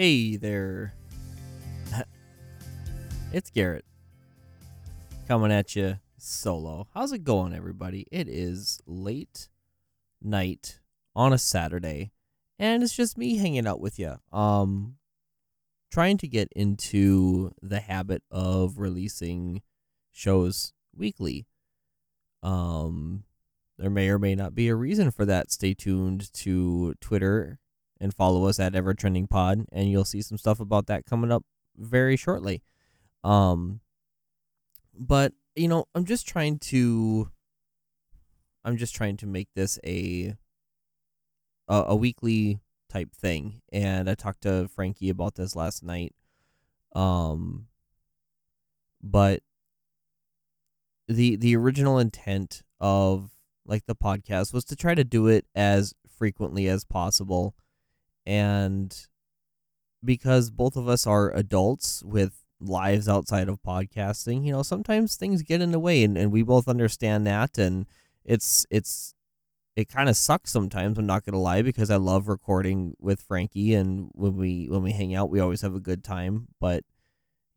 Hey there. it's Garret coming at you solo. How's it going, everybody? It is late night on a Saturday, and it's just me hanging out with you. Um, trying to get into the habit of releasing shows weekly. Um, there may or may not be a reason for that. Stay tuned to Twitter and follow us at Ever Trending Pod, and you'll see some stuff about that coming up very shortly. Um, but you know, I'm just trying to, I'm just trying to make this a, a, a weekly type thing, and I talked to Frankie about this last night. Um, but the the original intent of like the podcast was to try to do it as frequently as possible and because both of us are adults with lives outside of podcasting, you know, sometimes things get in the way and, and we both understand that and it's it's it kind of sucks sometimes, I'm not to lie because I love recording with Frankie and when we when we hang out, we always have a good time, but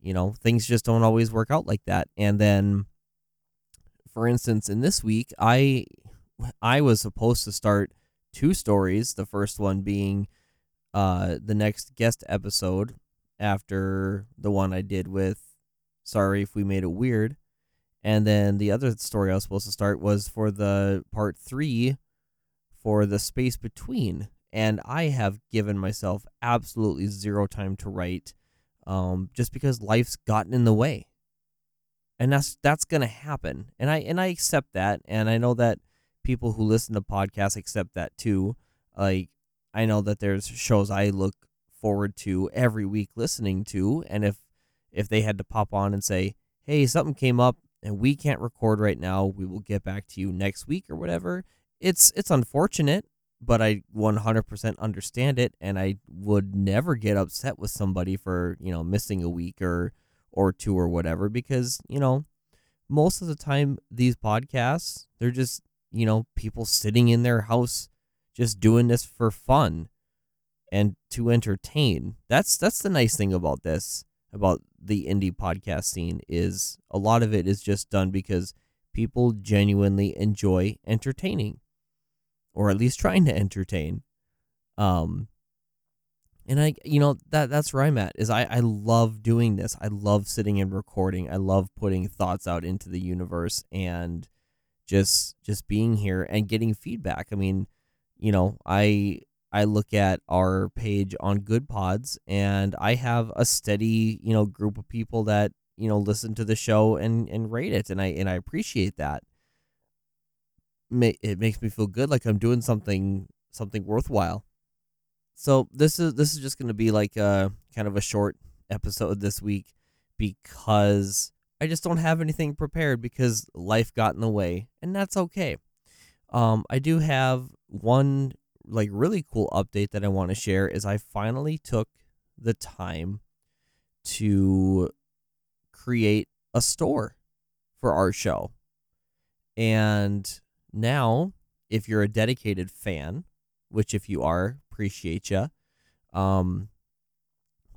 you know, things just don't always work out like that. And then for instance, in this week, I I was supposed to start two stories, the first one being uh, the next guest episode after the one I did with Sorry if we made it weird. And then the other story I was supposed to start was for the part three for the space between. And I have given myself absolutely zero time to write um, just because life's gotten in the way. And that's that's gonna happen. And I and I accept that. And I know that people who listen to podcasts accept that too. Like I know that there's shows I look forward to every week listening to, and if if they had to pop on and say, "Hey, something came up and we can't record right now. We will get back to you next week or whatever." It's it's unfortunate, but I 100% understand it and I would never get upset with somebody for, you know, missing a week or or two or whatever because, you know, most of the time these podcasts, they're just, you know, people sitting in their house just doing this for fun and to entertain. That's that's the nice thing about this about the indie podcast scene is a lot of it is just done because people genuinely enjoy entertaining or at least trying to entertain. Um and I you know that that's where I'm at is I I love doing this. I love sitting and recording. I love putting thoughts out into the universe and just just being here and getting feedback. I mean, you know, I I look at our page on Goodpods and I have a steady, you know, group of people that, you know, listen to the show and and rate it and I and I appreciate that. It makes me feel good like I'm doing something something worthwhile. So this is this is just going to be like a kind of a short episode this week because I just don't have anything prepared because life got in the way and that's okay. Um, I do have one like really cool update that I want to share is I finally took the time to create a store for our show. And now, if you're a dedicated fan, which if you are, appreciate you. Um,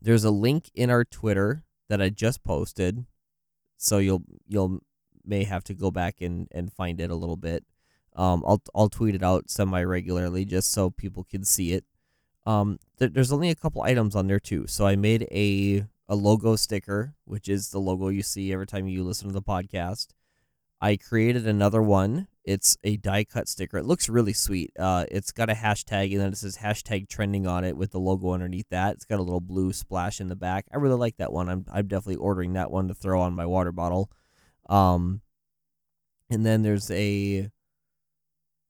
there's a link in our Twitter that I just posted, so you'll you'll may have to go back and and find it a little bit. Um, I'll I'll tweet it out semi regularly just so people can see it. Um, th- there's only a couple items on there too. So I made a a logo sticker, which is the logo you see every time you listen to the podcast. I created another one. It's a die cut sticker. It looks really sweet. Uh, it's got a hashtag and then it says hashtag trending on it with the logo underneath that. It's got a little blue splash in the back. I really like that one. I'm I'm definitely ordering that one to throw on my water bottle. Um, and then there's a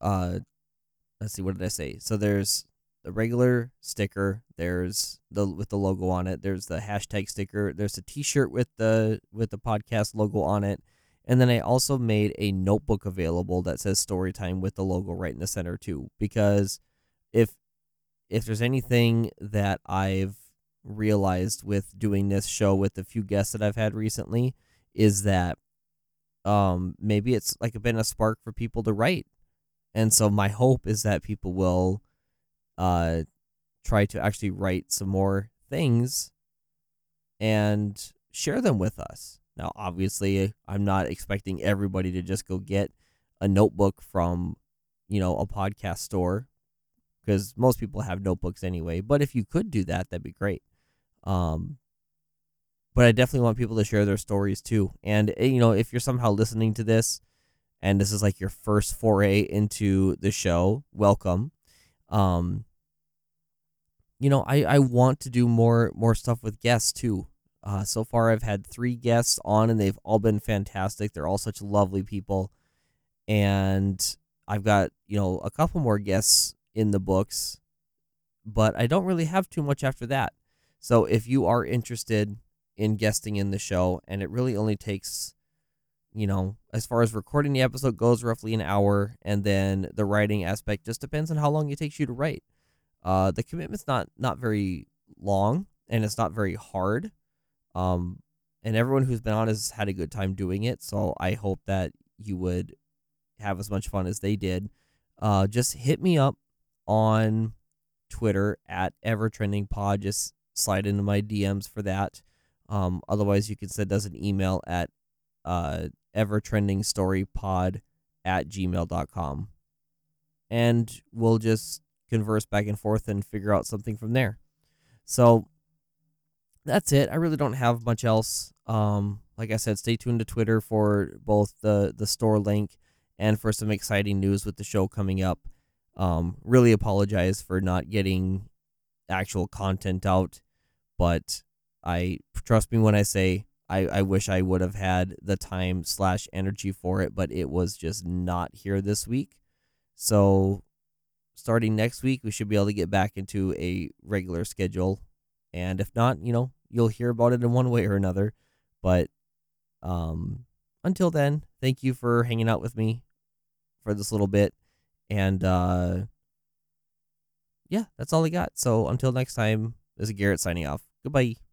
uh let's see what did I say? So there's the regular sticker, there's the with the logo on it, there's the hashtag sticker, there's a t-shirt with the with the podcast logo on it. And then I also made a notebook available that says story time with the logo right in the center too because if if there's anything that I've realized with doing this show with the few guests that I've had recently is that um maybe it's like been a spark for people to write and so my hope is that people will uh, try to actually write some more things and share them with us. Now, obviously, I'm not expecting everybody to just go get a notebook from, you know, a podcast store because most people have notebooks anyway. But if you could do that, that'd be great. Um, but I definitely want people to share their stories too. And eh, you know, if you're somehow listening to this and this is like your first foray into the show, welcome. Um, you know, I I want to do more more stuff with guests too. Uh, so far, I've had three guests on, and they've all been fantastic. They're all such lovely people, and I've got you know a couple more guests in the books, but I don't really have too much after that. So if you are interested in guesting in the show, and it really only takes, you know, as far as recording the episode goes, roughly an hour, and then the writing aspect just depends on how long it takes you to write. Uh, the commitment's not not very long, and it's not very hard. Um, and everyone who's been on has had a good time doing it. So I hope that you would have as much fun as they did. Uh, just hit me up on Twitter at EverTrendingPod. Just slide into my DMs for that. Um, otherwise, you can send us an email at uh, evertrendingstorypod at gmail.com. And we'll just converse back and forth and figure out something from there. So that's it. I really don't have much else. Um, like I said, stay tuned to Twitter for both the, the store link and for some exciting news with the show coming up. Um, really apologize for not getting actual content out, but I trust me when I say I, I wish I would have had the time slash energy for it, but it was just not here this week. So starting next week, we should be able to get back into a regular schedule. And if not, you know, you'll hear about it in one way or another. But um, until then, thank you for hanging out with me for this little bit. And uh, yeah, that's all I got. So until next time, this is Garret signing off. Goodbye.